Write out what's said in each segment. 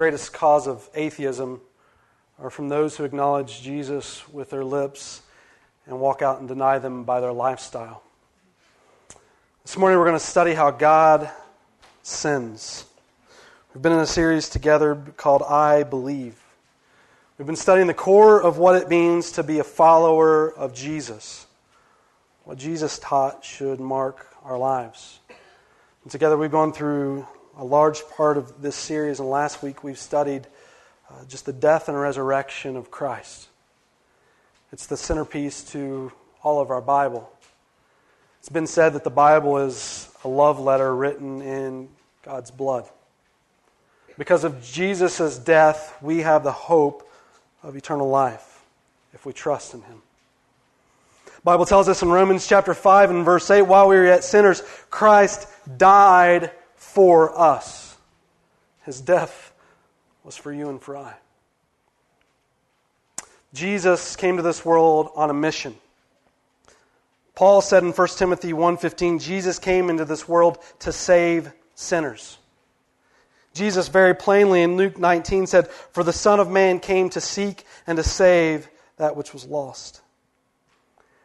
greatest cause of atheism are from those who acknowledge Jesus with their lips and walk out and deny them by their lifestyle. This morning we're going to study how God sends. We've been in a series together called I Believe. We've been studying the core of what it means to be a follower of Jesus. What Jesus taught should mark our lives. And together we've gone through a large part of this series, and last week we've studied uh, just the death and resurrection of Christ. It's the centerpiece to all of our Bible. It's been said that the Bible is a love letter written in God's blood. Because of Jesus' death, we have the hope of eternal life if we trust in him. The Bible tells us in Romans chapter 5 and verse 8, while we were yet sinners, Christ died for us. His death was for you and for I. Jesus came to this world on a mission. Paul said in 1 Timothy 1:15, Jesus came into this world to save sinners. Jesus very plainly in Luke 19 said, "For the Son of man came to seek and to save that which was lost."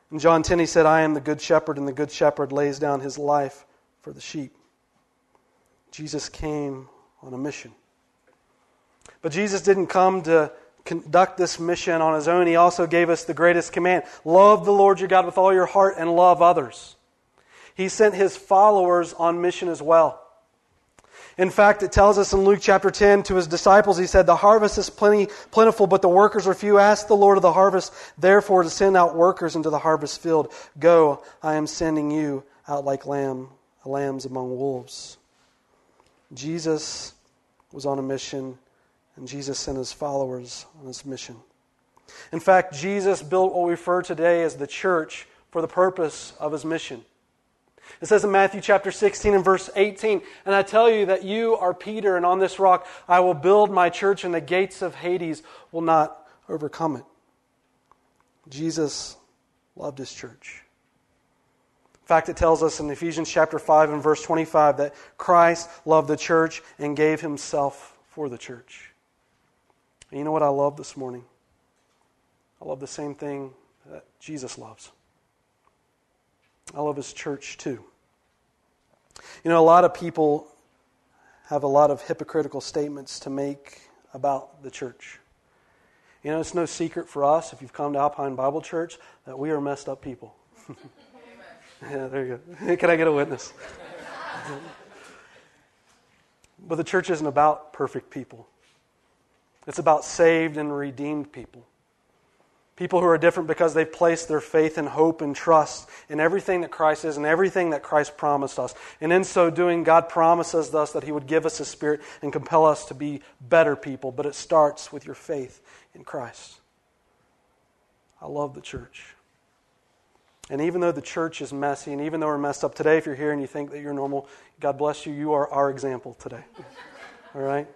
And John 10 he said, "I am the good shepherd and the good shepherd lays down his life for the sheep." Jesus came on a mission. But Jesus didn't come to conduct this mission on his own. He also gave us the greatest command love the Lord your God with all your heart and love others. He sent his followers on mission as well. In fact, it tells us in Luke chapter 10 to his disciples, he said, The harvest is plenty, plentiful, but the workers are few. Ask the Lord of the harvest, therefore, to send out workers into the harvest field. Go, I am sending you out like lamb, lambs among wolves. Jesus was on a mission, and Jesus sent his followers on his mission. In fact, Jesus built what we refer today as the church for the purpose of his mission. It says in Matthew chapter 16 and verse 18, And I tell you that you are Peter, and on this rock I will build my church, and the gates of Hades will not overcome it. Jesus loved his church. In fact, it tells us in Ephesians chapter 5 and verse 25 that Christ loved the church and gave himself for the church. And you know what I love this morning? I love the same thing that Jesus loves. I love his church too. You know, a lot of people have a lot of hypocritical statements to make about the church. You know, it's no secret for us, if you've come to Alpine Bible Church, that we are messed up people. Yeah, there you go. Can I get a witness? but the church isn't about perfect people, it's about saved and redeemed people. People who are different because they've placed their faith and hope and trust in everything that Christ is and everything that Christ promised us. And in so doing, God promises us that He would give us His Spirit and compel us to be better people. But it starts with your faith in Christ. I love the church. And even though the church is messy, and even though we're messed up today, if you're here and you think that you're normal, God bless you, you are our example today. All right?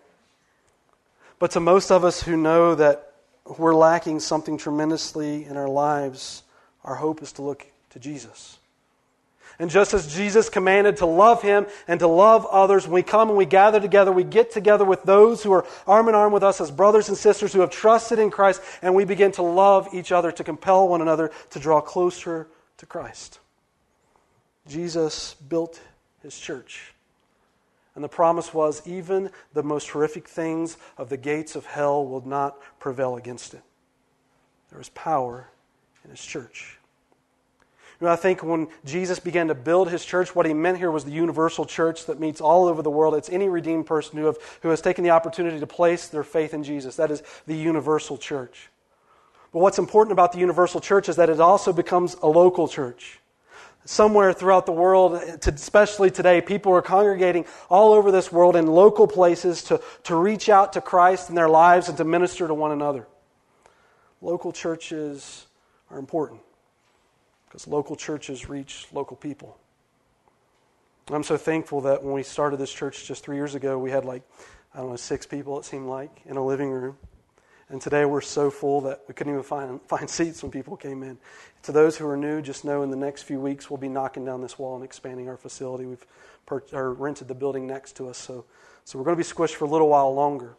But to most of us who know that we're lacking something tremendously in our lives, our hope is to look to Jesus. And just as Jesus commanded to love him and to love others, when we come and we gather together, we get together with those who are arm in arm with us as brothers and sisters who have trusted in Christ, and we begin to love each other, to compel one another to draw closer to Christ. Jesus built his church. And the promise was even the most horrific things of the gates of hell will not prevail against it. There is power in his church. You know, I think when Jesus began to build his church, what he meant here was the universal church that meets all over the world. It's any redeemed person who, have, who has taken the opportunity to place their faith in Jesus. That is the universal church. But what's important about the universal church is that it also becomes a local church. Somewhere throughout the world, especially today, people are congregating all over this world in local places to, to reach out to Christ in their lives and to minister to one another. Local churches are important because local churches reach local people. I'm so thankful that when we started this church just three years ago, we had like, I don't know, six people, it seemed like, in a living room. And today we're so full that we couldn't even find, find seats when people came in. To those who are new, just know in the next few weeks we'll be knocking down this wall and expanding our facility. We've per- rented the building next to us, so, so we're going to be squished for a little while longer.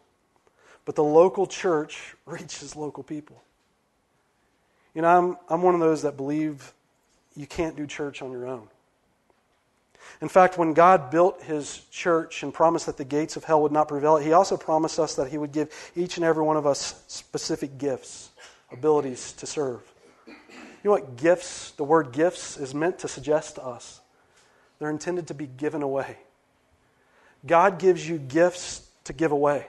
but the local church reaches local people. You know, I'm, I'm one of those that believe you can't do church on your own. In fact, when God built his church and promised that the gates of hell would not prevail, he also promised us that he would give each and every one of us specific gifts, abilities to serve. You know what gifts, the word gifts, is meant to suggest to us? They're intended to be given away. God gives you gifts to give away.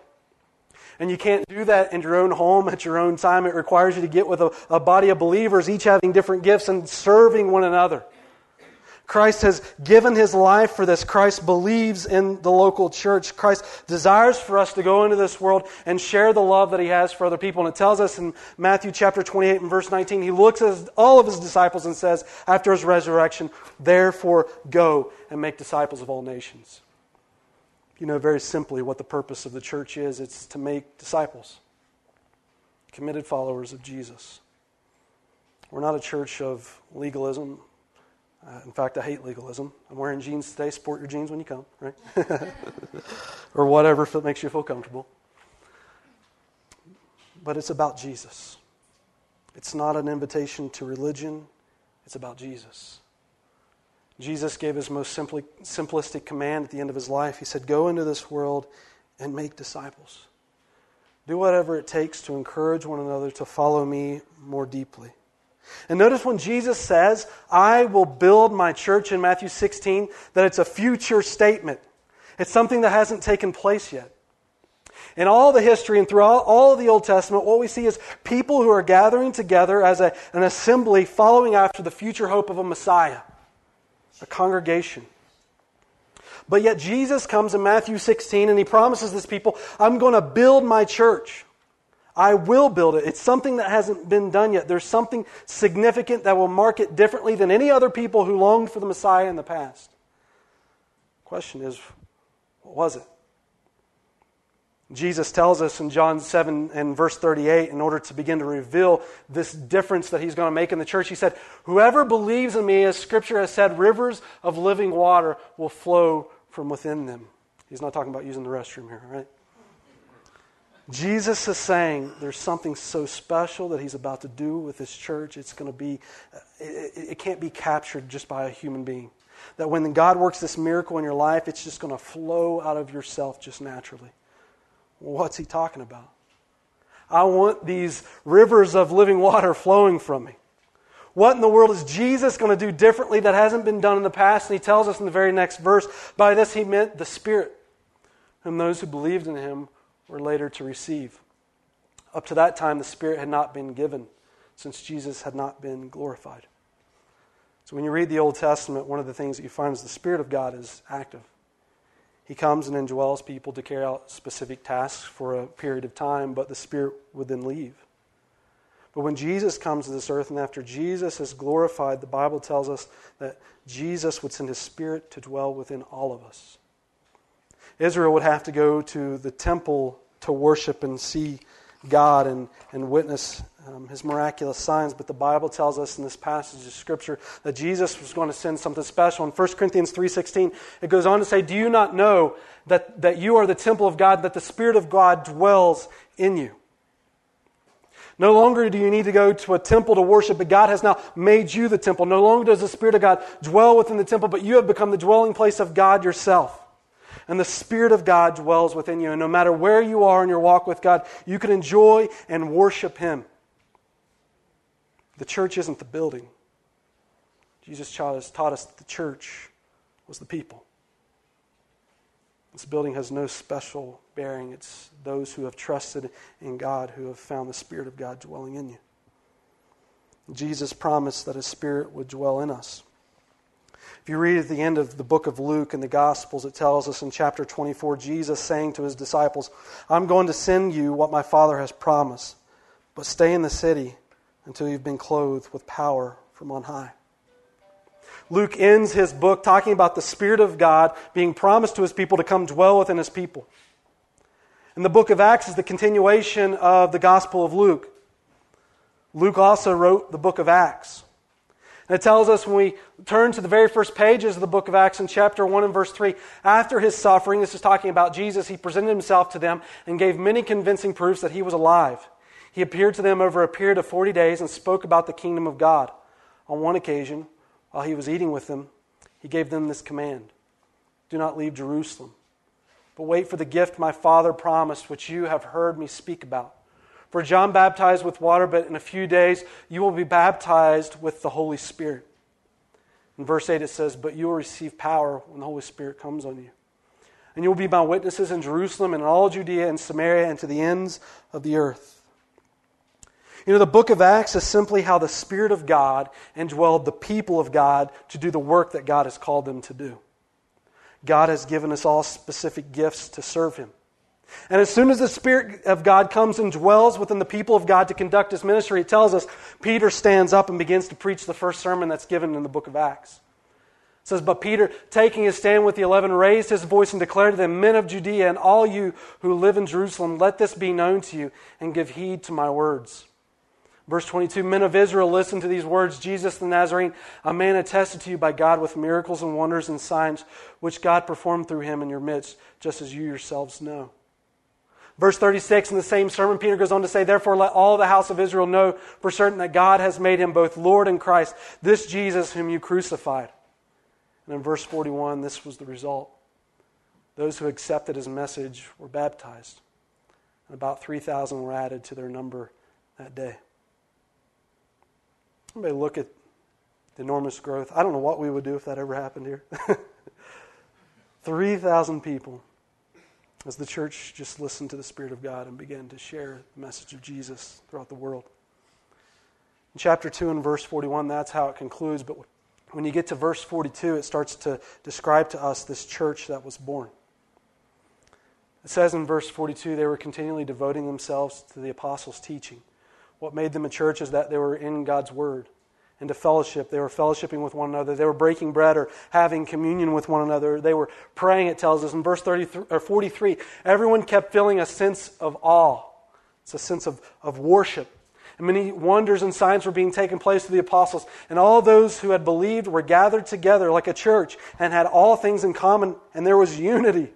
And you can't do that in your own home at your own time. It requires you to get with a, a body of believers, each having different gifts and serving one another. Christ has given his life for this. Christ believes in the local church. Christ desires for us to go into this world and share the love that he has for other people. And it tells us in Matthew chapter 28 and verse 19, he looks at all of his disciples and says, after his resurrection, therefore go and make disciples of all nations. You know very simply what the purpose of the church is it's to make disciples, committed followers of Jesus. We're not a church of legalism uh, in fact, I hate legalism. I'm wearing jeans today. Sport your jeans when you come, right? or whatever if it makes you feel comfortable. But it's about Jesus. It's not an invitation to religion, it's about Jesus. Jesus gave his most simply, simplistic command at the end of his life. He said, Go into this world and make disciples. Do whatever it takes to encourage one another to follow me more deeply. And notice when Jesus says, I will build my church in Matthew 16, that it's a future statement. It's something that hasn't taken place yet. In all the history and throughout all of the Old Testament, what we see is people who are gathering together as a, an assembly following after the future hope of a Messiah, a congregation. But yet Jesus comes in Matthew 16 and he promises this people, I'm going to build my church. I will build it. It's something that hasn't been done yet. There's something significant that will mark it differently than any other people who longed for the Messiah in the past. Question is, what was it? Jesus tells us in John 7 and verse 38, in order to begin to reveal this difference that he's going to make in the church, he said, Whoever believes in me, as Scripture has said, rivers of living water will flow from within them. He's not talking about using the restroom here, right? Jesus is saying there's something so special that he's about to do with this church. It's going to be, it, it, can't be captured just by a human being. That when God works this miracle in your life, it's just going to flow out of yourself just naturally. What's he talking about? I want these rivers of living water flowing from me. What in the world is Jesus going to do differently that hasn't been done in the past? And he tells us in the very next verse by this he meant the Spirit, whom those who believed in him were later to receive. Up to that time, the Spirit had not been given since Jesus had not been glorified. So when you read the Old Testament, one of the things that you find is the Spirit of God is active. He comes and indwells people to carry out specific tasks for a period of time, but the Spirit would then leave. But when Jesus comes to this earth, and after Jesus is glorified, the Bible tells us that Jesus would send His Spirit to dwell within all of us. Israel would have to go to the temple to worship and see God and, and witness um, his miraculous signs. But the Bible tells us in this passage of Scripture that Jesus was going to send something special. In 1 Corinthians 3.16, it goes on to say, Do you not know that, that you are the temple of God, that the Spirit of God dwells in you? No longer do you need to go to a temple to worship, but God has now made you the temple. No longer does the Spirit of God dwell within the temple, but you have become the dwelling place of God yourself and the Spirit of God dwells within you. And no matter where you are in your walk with God, you can enjoy and worship Him. The church isn't the building. Jesus taught us, taught us the church was the people. This building has no special bearing. It's those who have trusted in God who have found the Spirit of God dwelling in you. Jesus promised that His Spirit would dwell in us. If you read at the end of the book of Luke and the Gospels, it tells us in chapter 24 Jesus saying to his disciples, I'm going to send you what my Father has promised, but stay in the city until you've been clothed with power from on high. Luke ends his book talking about the Spirit of God being promised to his people to come dwell within his people. And the book of Acts is the continuation of the Gospel of Luke. Luke also wrote the book of Acts. And it tells us when we turn to the very first pages of the book of Acts in chapter 1 and verse 3, after his suffering, this is talking about Jesus, he presented himself to them and gave many convincing proofs that he was alive. He appeared to them over a period of 40 days and spoke about the kingdom of God. On one occasion, while he was eating with them, he gave them this command Do not leave Jerusalem, but wait for the gift my Father promised, which you have heard me speak about. For John baptized with water, but in a few days you will be baptized with the Holy Spirit. In verse 8 it says, But you will receive power when the Holy Spirit comes on you. And you will be my witnesses in Jerusalem and in all Judea and Samaria and to the ends of the earth. You know, the book of Acts is simply how the Spirit of God indwelled the people of God to do the work that God has called them to do. God has given us all specific gifts to serve Him. And as soon as the Spirit of God comes and dwells within the people of God to conduct his ministry, it tells us Peter stands up and begins to preach the first sermon that's given in the book of Acts. It says, But Peter, taking his stand with the eleven, raised his voice and declared to them, Men of Judea and all you who live in Jerusalem, let this be known to you, and give heed to my words. Verse 22 Men of Israel, listen to these words Jesus the Nazarene, a man attested to you by God with miracles and wonders and signs, which God performed through him in your midst, just as you yourselves know. Verse 36 in the same sermon, Peter goes on to say, Therefore, let all the house of Israel know for certain that God has made him both Lord and Christ, this Jesus whom you crucified. And in verse 41, this was the result. Those who accepted his message were baptized, and about 3,000 were added to their number that day. Anybody look at the enormous growth? I don't know what we would do if that ever happened here. 3,000 people as the church just listened to the Spirit of God and began to share the message of Jesus throughout the world. In chapter 2 and verse 41, that's how it concludes. But when you get to verse 42, it starts to describe to us this church that was born. It says in verse 42 they were continually devoting themselves to the apostles' teaching. What made them a church is that they were in God's Word into fellowship. They were fellowshipping with one another. They were breaking bread or having communion with one another. They were praying, it tells us in verse 33, or 43. Everyone kept feeling a sense of awe. It's a sense of, of worship. And many wonders and signs were being taken place to the apostles. And all those who had believed were gathered together like a church and had all things in common, and there was unity.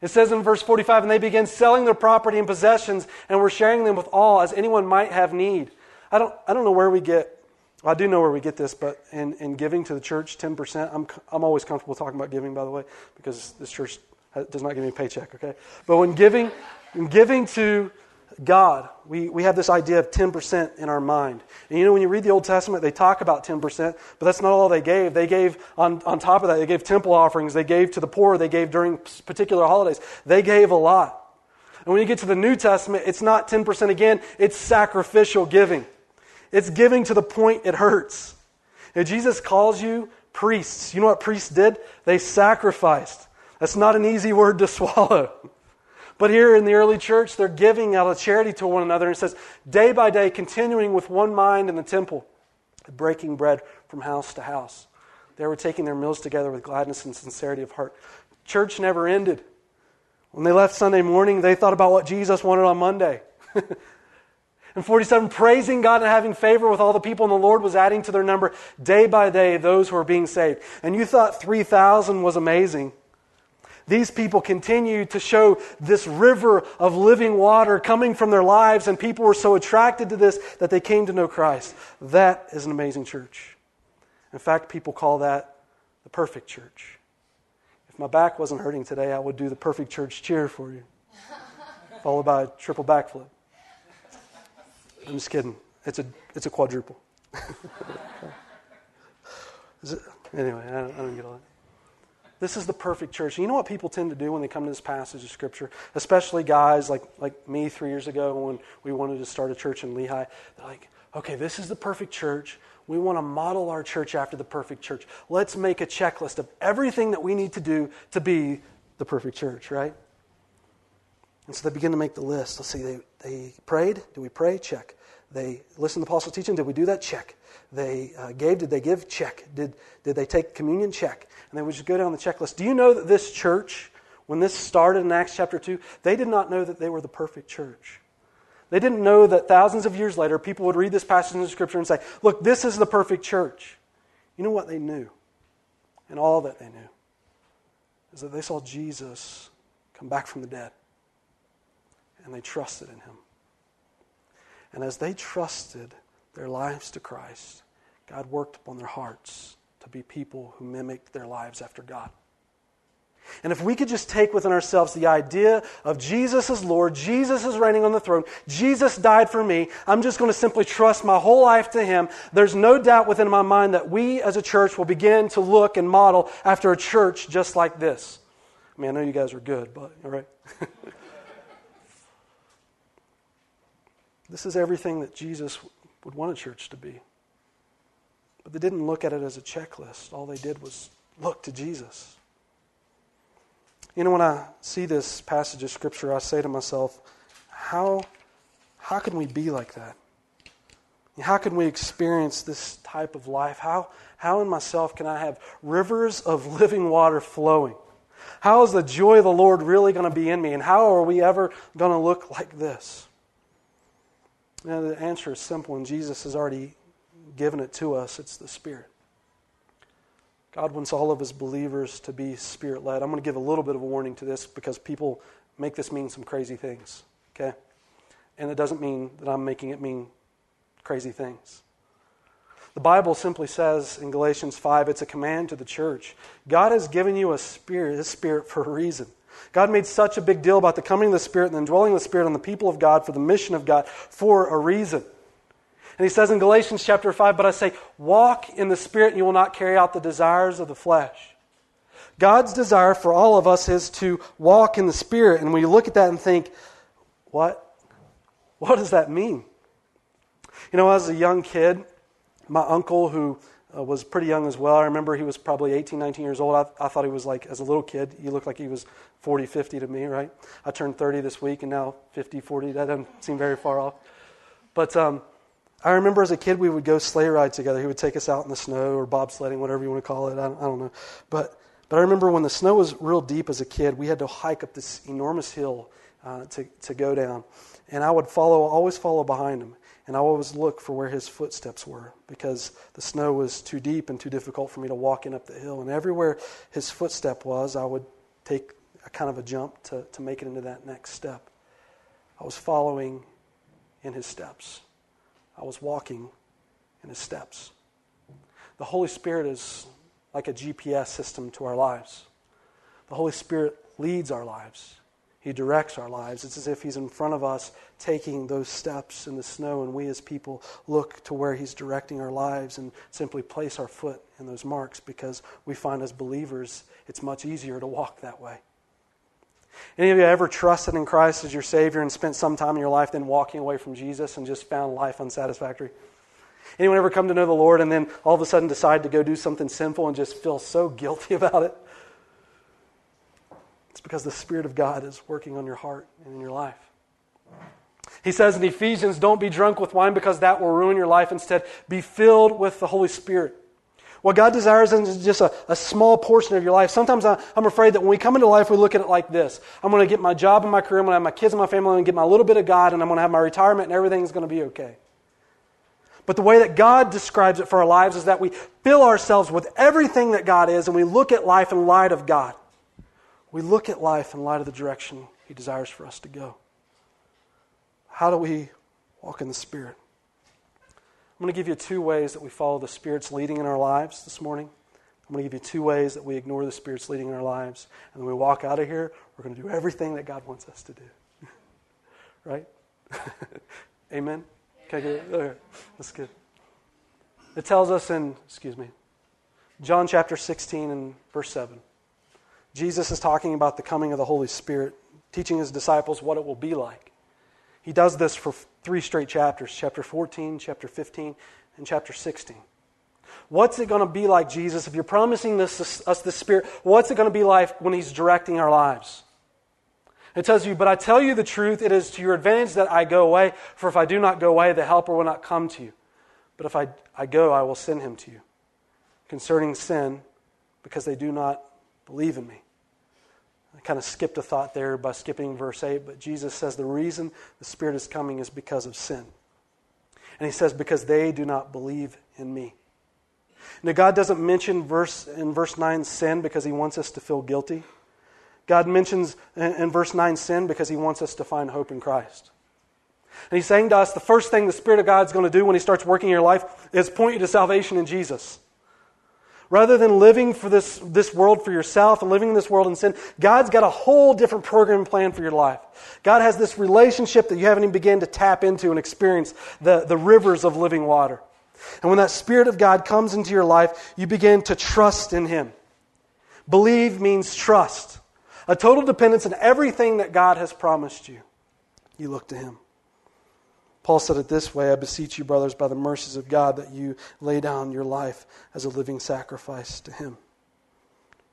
It says in verse 45, and they began selling their property and possessions and were sharing them with all as anyone might have need. I don't, I don't know where we get I do know where we get this, but in, in giving to the church 10%, I'm, I'm always comfortable talking about giving, by the way, because this church does not give me a paycheck, okay? But when giving, when giving to God, we, we have this idea of 10% in our mind. And you know, when you read the Old Testament, they talk about 10%, but that's not all they gave. They gave, on, on top of that, they gave temple offerings, they gave to the poor, they gave during particular holidays. They gave a lot. And when you get to the New Testament, it's not 10% again, it's sacrificial giving. It's giving to the point it hurts. And Jesus calls you priests. You know what priests did? They sacrificed. That's not an easy word to swallow. But here in the early church, they're giving out of charity to one another. And it says, day by day, continuing with one mind in the temple, breaking bread from house to house. They were taking their meals together with gladness and sincerity of heart. Church never ended. When they left Sunday morning, they thought about what Jesus wanted on Monday. And 47, praising God and having favor with all the people, and the Lord was adding to their number day by day those who were being saved. And you thought 3,000 was amazing. These people continued to show this river of living water coming from their lives, and people were so attracted to this that they came to know Christ. That is an amazing church. In fact, people call that the perfect church. If my back wasn't hurting today, I would do the perfect church cheer for you, followed by a triple backflip. I'm just kidding. It's a, it's a quadruple. it, anyway, I don't, I don't get all that. This is the perfect church. You know what people tend to do when they come to this passage of Scripture? Especially guys like, like me three years ago when we wanted to start a church in Lehi. They're like, okay, this is the perfect church. We want to model our church after the perfect church. Let's make a checklist of everything that we need to do to be the perfect church, right? And so they begin to make the list. Let's see, they, they prayed. Do we pray? Check. They listened to the apostles' teaching. Did we do that? Check. They uh, gave. Did they give? Check. Did, did they take communion? Check. And they would just go down the checklist. Do you know that this church, when this started in Acts chapter 2, they did not know that they were the perfect church. They didn't know that thousands of years later, people would read this passage in the scripture and say, Look, this is the perfect church. You know what they knew? And all that they knew is that they saw Jesus come back from the dead. And they trusted in him. And as they trusted their lives to Christ, God worked upon their hearts to be people who mimic their lives after God. And if we could just take within ourselves the idea of Jesus as Lord, Jesus is reigning on the throne, Jesus died for me, I'm just going to simply trust my whole life to Him, there's no doubt within my mind that we as a church will begin to look and model after a church just like this. I mean, I know you guys are good, but, all right? this is everything that Jesus would want a church to be. But they didn't look at it as a checklist. All they did was look to Jesus. You know, when I see this passage of Scripture, I say to myself, how, how can we be like that? How can we experience this type of life? How, how in myself can I have rivers of living water flowing? How is the joy of the Lord really going to be in me? And how are we ever going to look like this? Now, the answer is simple, and Jesus has already given it to us it's the Spirit. God wants all of his believers to be spirit led. I'm going to give a little bit of a warning to this because people make this mean some crazy things, okay? And it doesn't mean that I'm making it mean crazy things. The Bible simply says in Galatians 5, it's a command to the church. God has given you a spirit, his spirit, for a reason. God made such a big deal about the coming of the Spirit and the indwelling of the Spirit on the people of God for the mission of God for a reason. And he says in Galatians chapter 5, But I say, walk in the Spirit, and you will not carry out the desires of the flesh. God's desire for all of us is to walk in the Spirit. And we look at that and think, what? What does that mean? You know, as a young kid, my uncle, who uh, was pretty young as well, I remember he was probably 18, 19 years old. I, I thought he was like, as a little kid, he looked like he was 40, 50 to me, right? I turned 30 this week, and now 50, 40, that doesn't seem very far off. But um, I remember as a kid, we would go sleigh ride together. He would take us out in the snow or bobsledding, whatever you want to call it. I I don't know. But, but I remember when the snow was real deep as a kid, we had to hike up this enormous hill uh, to, to go down. And I would follow, always follow behind him. And I always look for where his footsteps were because the snow was too deep and too difficult for me to walk in up the hill. And everywhere his footstep was, I would take a kind of a jump to, to make it into that next step. I was following in his steps. I was walking in his steps. The Holy Spirit is like a GPS system to our lives. The Holy Spirit leads our lives. He directs our lives. It's as if He's in front of us taking those steps in the snow, and we as people look to where He's directing our lives and simply place our foot in those marks because we find as believers it's much easier to walk that way. Any of you ever trusted in Christ as your Savior and spent some time in your life then walking away from Jesus and just found life unsatisfactory? Anyone ever come to know the Lord and then all of a sudden decide to go do something sinful and just feel so guilty about it? It's because the Spirit of God is working on your heart and in your life. He says in Ephesians, don't be drunk with wine because that will ruin your life. Instead, be filled with the Holy Spirit. What God desires is just a, a small portion of your life. Sometimes I, am afraid that when we come into life, we look at it like this I'm going to get my job and my career, I'm going to have my kids and my family, I'm going to get my little bit of God, and I'm going to have my retirement, and everything's going to be okay. But the way that God describes it for our lives is that we fill ourselves with everything that God is, and we look at life in light of God. We look at life in light of the direction He desires for us to go. How do we walk in the Spirit? I'm going to give you two ways that we follow the Spirit's leading in our lives this morning. I'm going to give you two ways that we ignore the Spirit's leading in our lives. And when we walk out of here, we're going to do everything that God wants us to do. right? Amen? Okay, good. Okay. That's good. It tells us in, excuse me, John chapter 16 and verse 7. Jesus is talking about the coming of the Holy Spirit, teaching his disciples what it will be like. He does this for three straight chapters chapter 14, chapter 15, and chapter 16. What's it going to be like, Jesus, if you're promising this, us the Spirit? What's it going to be like when He's directing our lives? It tells you, But I tell you the truth, it is to your advantage that I go away, for if I do not go away, the Helper will not come to you. But if I, I go, I will send him to you. Concerning sin, because they do not believe in me. I kind of skipped a thought there by skipping verse 8, but Jesus says the reason the Spirit is coming is because of sin. And he says, because they do not believe in me. Now, God doesn't mention verse, in verse 9 sin because he wants us to feel guilty. God mentions in verse 9 sin because he wants us to find hope in Christ. And he's saying to us the first thing the Spirit of God is going to do when he starts working in your life is point you to salvation in Jesus. Rather than living for this, this world for yourself and living in this world in sin, God's got a whole different program plan for your life. God has this relationship that you haven't even begun to tap into and experience the, the rivers of living water. And when that Spirit of God comes into your life, you begin to trust in Him. Believe means trust. A total dependence on everything that God has promised you. You look to Him. Paul said it this way I beseech you, brothers, by the mercies of God, that you lay down your life as a living sacrifice to Him.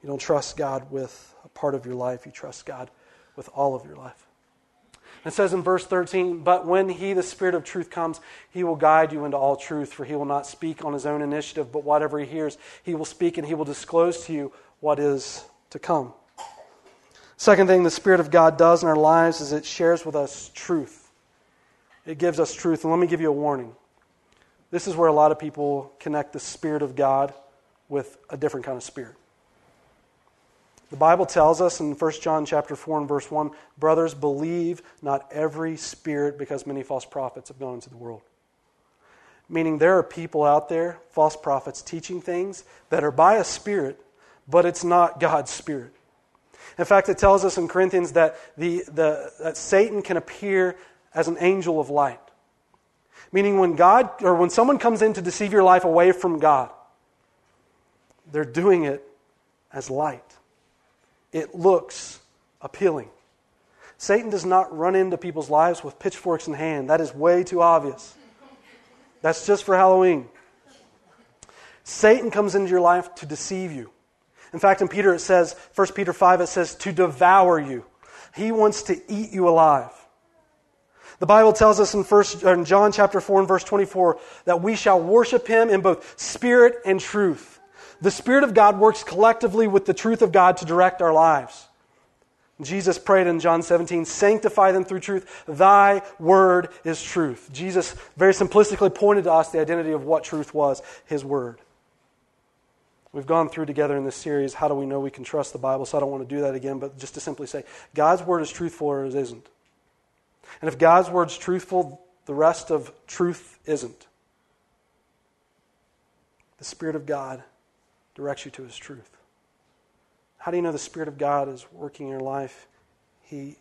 You don't trust God with a part of your life, you trust God with all of your life. It says in verse 13, But when He, the Spirit of truth, comes, He will guide you into all truth, for He will not speak on His own initiative, but whatever He hears, He will speak, and He will disclose to you what is to come. Second thing the Spirit of God does in our lives is it shares with us truth. It gives us truth. And let me give you a warning. This is where a lot of people connect the Spirit of God with a different kind of spirit. The Bible tells us in 1 John chapter 4 and verse 1, brothers, believe not every spirit because many false prophets have gone into the world. Meaning there are people out there, false prophets, teaching things that are by a spirit, but it's not God's spirit. In fact, it tells us in Corinthians that, the, the, that Satan can appear as an angel of light. Meaning, when God or when someone comes in to deceive your life away from God, they're doing it as light. It looks appealing. Satan does not run into people's lives with pitchforks in hand. That is way too obvious. That's just for Halloween. Satan comes into your life to deceive you. In fact, in Peter it says, 1 Peter 5, it says, to devour you. He wants to eat you alive. The Bible tells us in, first, in John chapter 4 and verse 24 that we shall worship him in both spirit and truth. The Spirit of God works collectively with the truth of God to direct our lives. Jesus prayed in John 17, sanctify them through truth. Thy word is truth. Jesus very simplistically pointed to us the identity of what truth was his word. We've gone through together in this series, how do we know we can trust the Bible? So I don't want to do that again, but just to simply say, God's word is truthful or it isn't. And if God's word's truthful, the rest of truth isn't. The Spirit of God directs you to His truth. How do you know the Spirit of God is working in your life? He,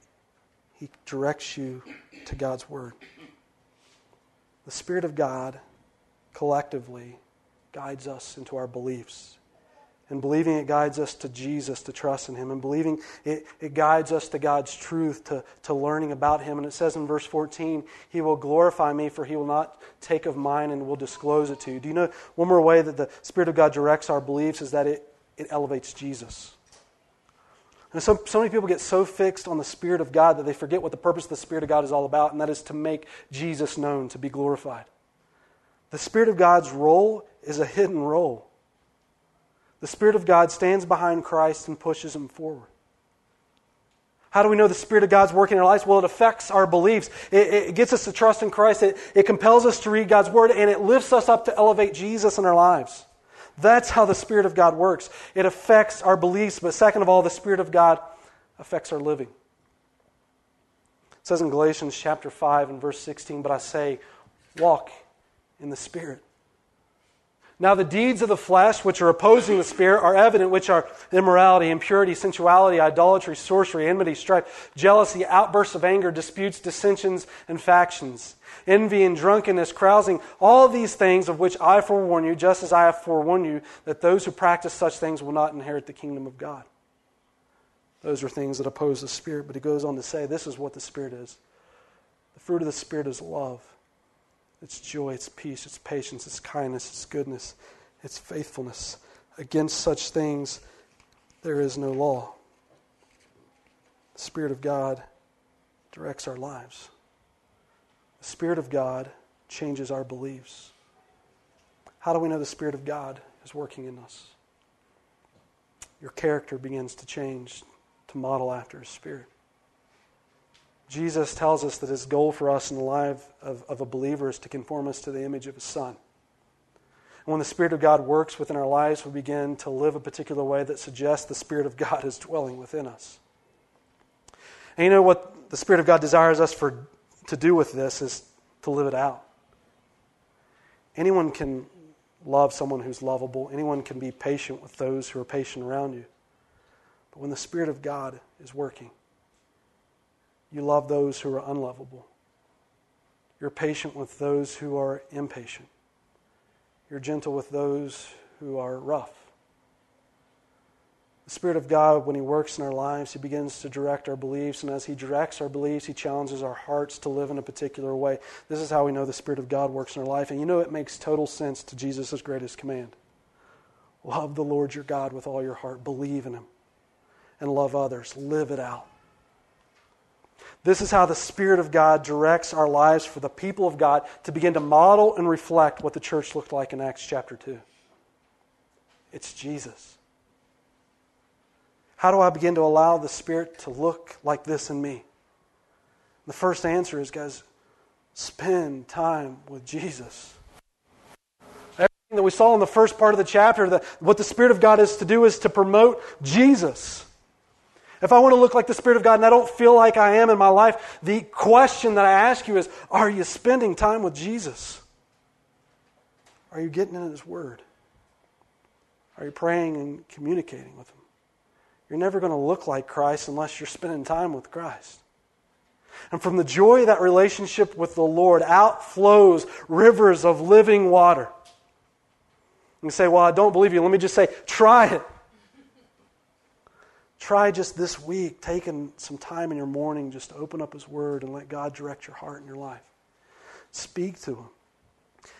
he directs you to God's Word. The Spirit of God collectively guides us into our beliefs and believing it guides us to Jesus, to trust in Him. And believing it, it guides us to God's truth, to, to learning about Him. And it says in verse 14, He will glorify me, for He will not take of mine and will disclose it to you. Do you know one more way that the Spirit of God directs our beliefs is that it, it elevates Jesus? And so, so many people get so fixed on the Spirit of God that they forget what the purpose of the Spirit of God is all about, and that is to make Jesus known, to be glorified. The Spirit of God's role is a hidden role. The Spirit of God stands behind Christ and pushes him forward. How do we know the Spirit of God's working in our lives? Well, it affects our beliefs. It, it, gets us to trust in Christ. It, it compels us to read God's Word, and it lifts us up to elevate Jesus in our lives. That's how the Spirit of God works. It affects our beliefs, but second of all, the Spirit of God affects our living. It says in Galatians chapter 5 and verse 16, But I say, walk in the Spirit. Now, the deeds of the flesh, which are opposing the Spirit, are evident, which are immorality, impurity, sensuality, idolatry, sorcery, enmity, strife, jealousy, outbursts of anger, disputes, dissensions, and factions, envy and drunkenness, carousing, all these things of which I forewarn you, just as I have forewarned you, that those who practice such things will not inherit the kingdom of God. Those are things that oppose the Spirit, but he goes on to say this is what the Spirit is. The fruit of the Spirit is love it's joy, it's peace, it's patience, it's kindness, it's goodness, it's faithfulness. Against such things there is no law. The Spirit of God directs our lives. The Spirit of God changes our beliefs. How do we know the Spirit of God is working in us? Your character begins to change to model after His Spirit. Jesus tells us that His goal for us in the life of, of a believer is to conform us to the image of His Son. And when the Spirit of God works within our lives, we begin to live a particular way that suggests the Spirit of God is dwelling within us. And you know what the Spirit of God desires us for, to do with this is to live it out. Anyone can love someone who's lovable, anyone can be patient with those who are patient around you. But when the Spirit of God is working, you love those who are unlovable. You're patient with those who are impatient. You're gentle with those who are rough. The Spirit of God, when He works in our lives, He begins to direct our beliefs. And as He directs our beliefs, He challenges our hearts to live in a particular way. This is how we know the Spirit of God works in our life. And you know, it makes total sense to Jesus' greatest command love the Lord your God with all your heart, believe in Him, and love others. Live it out. This is how the Spirit of God directs our lives for the people of God to begin to model and reflect what the church looked like in Acts chapter 2. It's Jesus. How do I begin to allow the Spirit to look like this in me? The first answer is, guys, spend time with Jesus. Everything that we saw in the first part of the chapter, that what the Spirit of God is to do is to promote Jesus. If I want to look like the Spirit of God and I don't feel like I am in my life, the question that I ask you is Are you spending time with Jesus? Are you getting in His Word? Are you praying and communicating with Him? You're never going to look like Christ unless you're spending time with Christ. And from the joy of that relationship with the Lord, outflows rivers of living water. You say, Well, I don't believe you. Let me just say, try it. Try just this week taking some time in your morning just to open up His Word and let God direct your heart and your life. Speak to Him.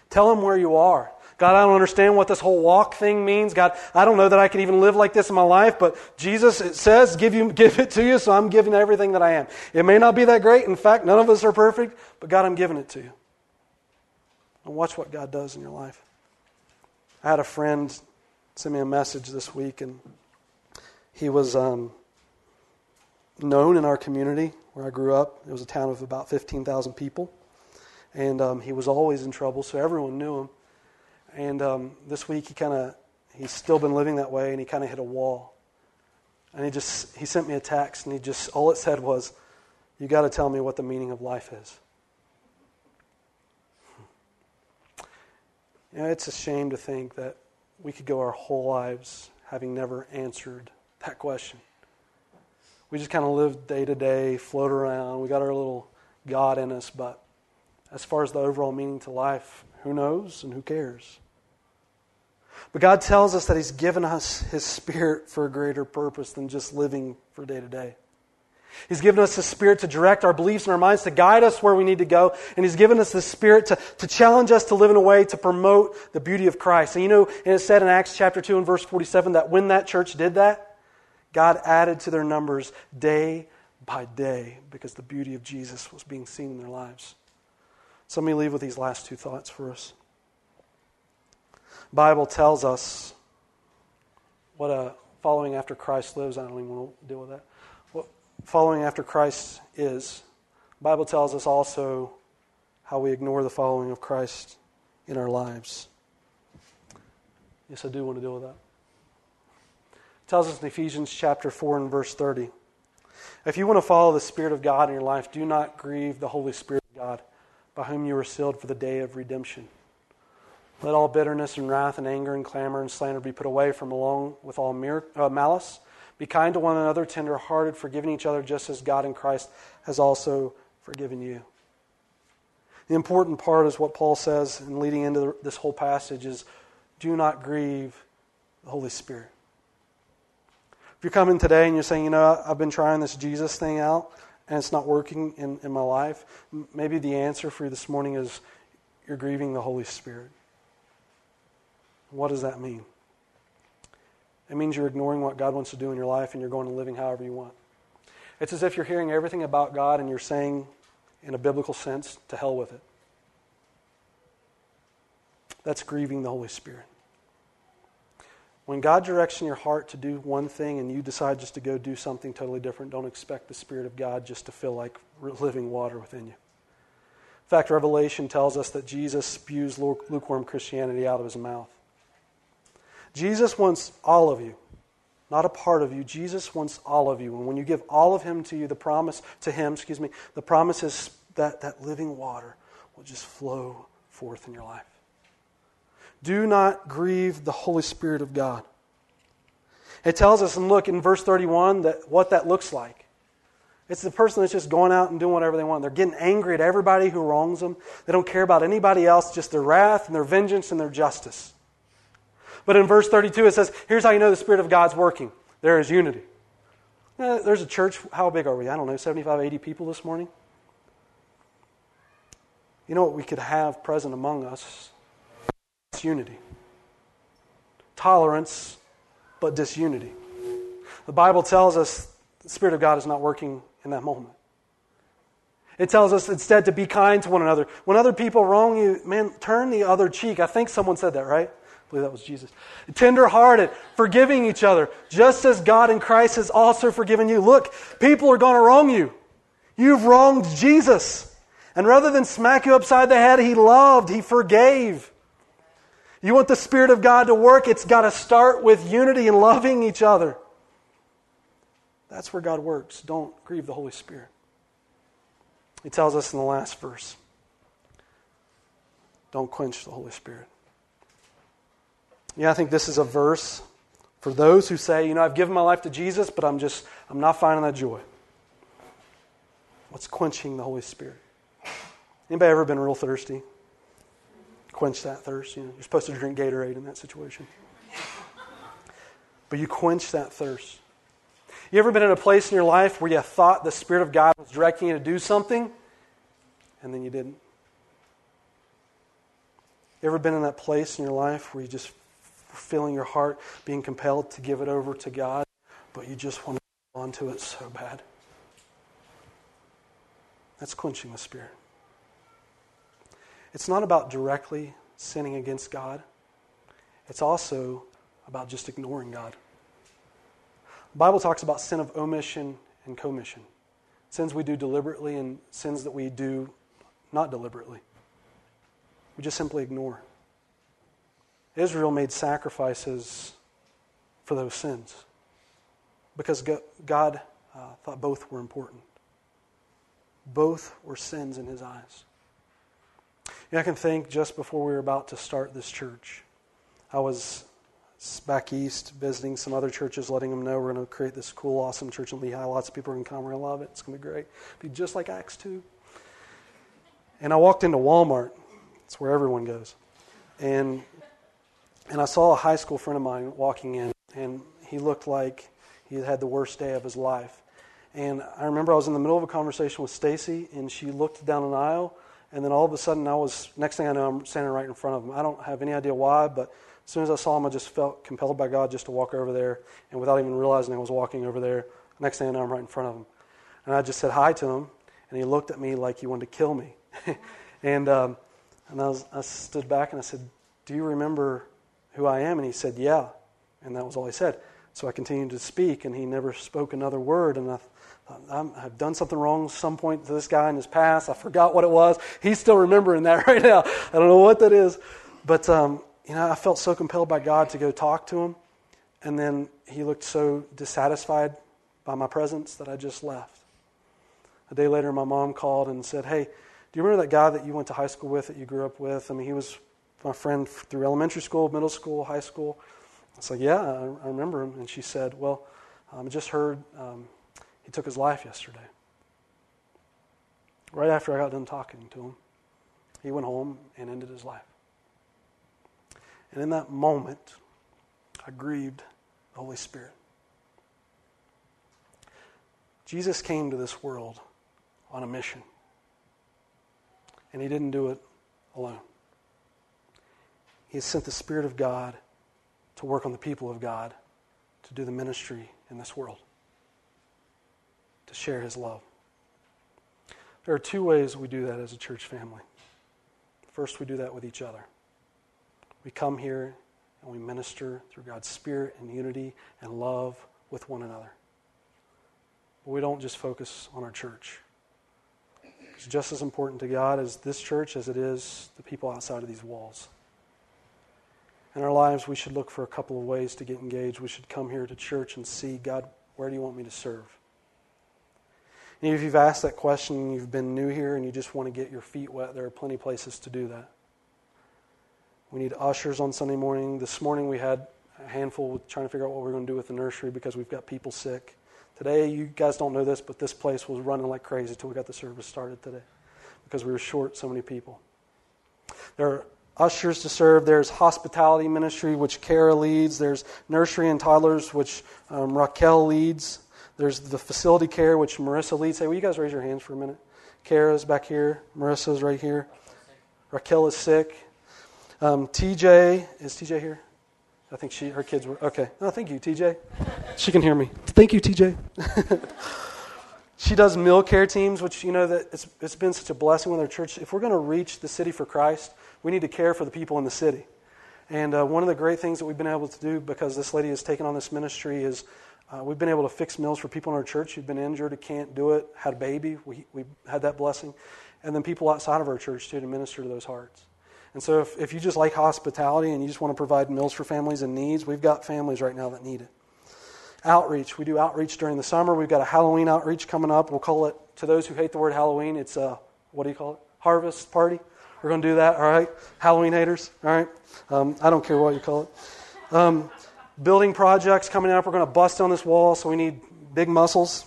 Tell Him where you are. God, I don't understand what this whole walk thing means. God, I don't know that I can even live like this in my life, but Jesus, it says, give, you, give it to you, so I'm giving everything that I am. It may not be that great. In fact, none of us are perfect, but God, I'm giving it to you. And watch what God does in your life. I had a friend send me a message this week, and he was um, known in our community where I grew up. It was a town of about 15,000 people. And um, he was always in trouble, so everyone knew him. And um, this week he kind of, he's still been living that way and he kind of hit a wall. And he just, he sent me a text and he just, all it said was, you got to tell me what the meaning of life is. You know, it's a shame to think that we could go our whole lives having never answered that question. We just kind of live day to day, float around. We got our little God in us, but as far as the overall meaning to life, who knows and who cares? But God tells us that He's given us His Spirit for a greater purpose than just living for day to day. He's given us His Spirit to direct our beliefs and our minds, to guide us where we need to go. And He's given us the Spirit to, to challenge us to live in a way to promote the beauty of Christ. And you know, and it said in Acts chapter 2 and verse 47 that when that church did that, God added to their numbers day by day because the beauty of Jesus was being seen in their lives. So let me leave with these last two thoughts for us. Bible tells us what a following after Christ lives. I don't even want to deal with that. What following after Christ is. The Bible tells us also how we ignore the following of Christ in our lives. Yes, I do want to deal with that. Tells us in Ephesians chapter 4 and verse 30. If you want to follow the Spirit of God in your life, do not grieve the Holy Spirit of God, by whom you were sealed for the day of redemption. Let all bitterness and wrath and anger and clamor and slander be put away from along with all mere, uh, malice. Be kind to one another, tenderhearted, forgiving each other, just as God in Christ has also forgiven you. The important part is what Paul says in leading into this whole passage is do not grieve the Holy Spirit. You're coming today and you're saying, you know, I've been trying this Jesus thing out and it's not working in, in my life, maybe the answer for you this morning is you're grieving the Holy Spirit. What does that mean? It means you're ignoring what God wants to do in your life and you're going and living however you want. It's as if you're hearing everything about God and you're saying, in a biblical sense, to hell with it. That's grieving the Holy Spirit. When God directs in your heart to do one thing and you decide just to go do something totally different, don't expect the Spirit of God just to feel like living water within you. In fact, Revelation tells us that Jesus spews lukewarm Christianity out of his mouth. Jesus wants all of you, not a part of you. Jesus wants all of you. And when you give all of him to you, the promise to him, excuse me, the promise is that that living water will just flow forth in your life. Do not grieve the Holy Spirit of God. It tells us, and look in verse 31, that what that looks like. It's the person that's just going out and doing whatever they want. They're getting angry at everybody who wrongs them. They don't care about anybody else, just their wrath and their vengeance and their justice. But in verse 32, it says, here's how you know the Spirit of God's working there is unity. Eh, there's a church, how big are we? I don't know, 75, 80 people this morning? You know what we could have present among us? Unity. Tolerance, but disunity. The Bible tells us the Spirit of God is not working in that moment. It tells us instead to be kind to one another. When other people wrong you, man, turn the other cheek. I think someone said that, right? I believe that was Jesus. Tenderhearted, forgiving each other, just as God in Christ has also forgiven you. Look, people are going to wrong you. You've wronged Jesus. And rather than smack you upside the head, He loved, He forgave. You want the Spirit of God to work, it's got to start with unity and loving each other. That's where God works. Don't grieve the Holy Spirit. He tells us in the last verse don't quench the Holy Spirit. Yeah, I think this is a verse for those who say, you know, I've given my life to Jesus, but I'm just, I'm not finding that joy. What's quenching the Holy Spirit? Anybody ever been real thirsty? Quench that thirst. You know, you're supposed to drink Gatorade in that situation. But you quench that thirst. You ever been in a place in your life where you thought the Spirit of God was directing you to do something, and then you didn't? You ever been in that place in your life where you just feeling your heart being compelled to give it over to God, but you just want to hold on to it so bad? That's quenching the Spirit. It's not about directly sinning against God, it's also about just ignoring God. The Bible talks about sin of omission and commission sins we do deliberately and sins that we do not deliberately. We just simply ignore. Israel made sacrifices for those sins because God uh, thought both were important. Both were sins in his eyes. I can think just before we were about to start this church, I was back east visiting some other churches, letting them know we're going to create this cool, awesome church in Lehi. Lots of people are going to come. We're going to love it. It's going to be great. Be just like Acts 2. And I walked into Walmart. It's where everyone goes. And, and I saw a high school friend of mine walking in, and he looked like he had had the worst day of his life. And I remember I was in the middle of a conversation with Stacy, and she looked down an aisle, and then all of a sudden, I was, next thing I know, I'm standing right in front of him. I don't have any idea why, but as soon as I saw him, I just felt compelled by God just to walk over there. And without even realizing I was walking over there, next thing I know, I'm right in front of him. And I just said hi to him, and he looked at me like he wanted to kill me. and um, and I, was, I stood back and I said, Do you remember who I am? And he said, Yeah. And that was all he said. So I continued to speak, and he never spoke another word. And I I've done something wrong some point to this guy in his past. I forgot what it was. He's still remembering that right now. I don't know what that is. But, um, you know, I felt so compelled by God to go talk to him. And then he looked so dissatisfied by my presence that I just left. A day later, my mom called and said, Hey, do you remember that guy that you went to high school with, that you grew up with? I mean, he was my friend through elementary school, middle school, high school. I was like, Yeah, I, remember him. And she said, Well, um, I just heard um, he took his life yesterday. Right after I got done talking to him, he went home and ended his life. And in that moment, I grieved the Holy Spirit. Jesus came to this world on a mission, and he didn't do it alone. He has sent the Spirit of God to work on the people of God to do the ministry in this world to share his love. There are two ways we do that as a church family. First, we do that with each other. We come here and we minister through God's Spirit and unity and love with one another. But we don't just focus on our church. It's just as important to God as this church as it is the people outside of these walls. In our lives, we should look for a couple of ways to get engaged. We should come here to church and see God, where do you want me to serve? If you've asked that question you've been new here and you just want to get your feet wet, there are plenty of places to do that. We need ushers on Sunday morning. This morning we had a handful trying to figure out what we are going to do with the nursery because we've got people sick. Today, you guys don't know this, but this place was running like crazy until we got the service started today because we were short so many people. There are ushers to serve. There's hospitality ministry, which Kara leads. There's nursery and toddlers, which um, Raquel leads. There's the facility care, which Marissa leads. Hey, will you guys raise your hands for a minute? Kara's back here. Marissa's right here. Raquel is sick. Um, TJ, is TJ here? I think she, her kids were, okay. Oh, thank you, TJ. She can hear me. Thank you, TJ. she does meal care teams, which, you know, that it's, it's been such a blessing with our church. If we're going to reach the city for Christ, we need to care for the people in the city. And uh, one of the great things that we've been able to do because this lady has taken on this ministry is uh, we've been able to fix meals for people in our church who've been injured, who can't do it, had a baby. We, we had that blessing. And then people outside of our church, too, to minister to those hearts. And so if, if you just like hospitality and you just want to provide meals for families in needs, we've got families right now that need it. Outreach. We do outreach during the summer. We've got a Halloween outreach coming up. We'll call it, to those who hate the word Halloween, it's a, what do you call it? Harvest party. We're going to do that, all right? Halloween haters, all right? Um, I don't care what you call it. Um, building projects coming up. We're going to bust on this wall, so we need big muscles.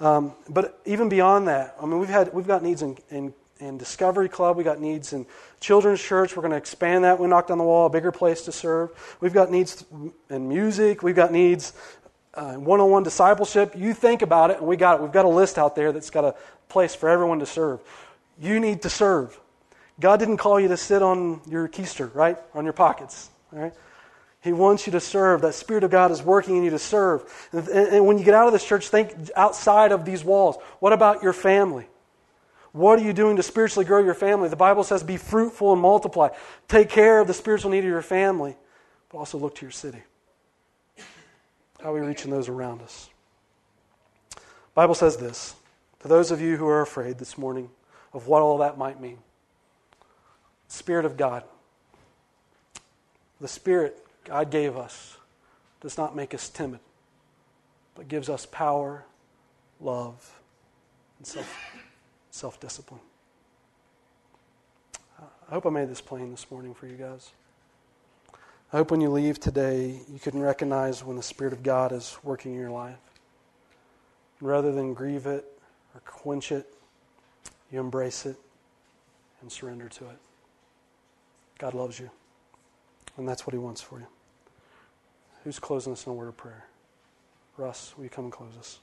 Um, but even beyond that, I mean, we've had we've got needs in, in, in Discovery Club. We got needs in Children's Church. We're going to expand that. We knocked on the wall, a bigger place to serve. We've got needs in music. We've got needs in one on one discipleship. You think about it, and we got it. We've got a list out there that's got a place for everyone to serve. You need to serve. God didn't call you to sit on your keister, right? On your pockets, all right? He wants you to serve. That Spirit of God is working in you to serve. And, and when you get out of this church, think outside of these walls. What about your family? What are you doing to spiritually grow your family? The Bible says be fruitful and multiply. Take care of the spiritual need of your family, but also look to your city. How are we reaching those around us? The Bible says this to those of you who are afraid this morning of what all that might mean. Spirit of God. The Spirit God gave us does not make us timid, but gives us power, love, and self self discipline. I hope I made this plain this morning for you guys. I hope when you leave today, you can recognize when the Spirit of God is working in your life. rather than grieve it or quench it, you embrace it and surrender to it. God loves you, and that's what He wants for you. Who's closing us in a word of prayer? Russ, will you come and close us?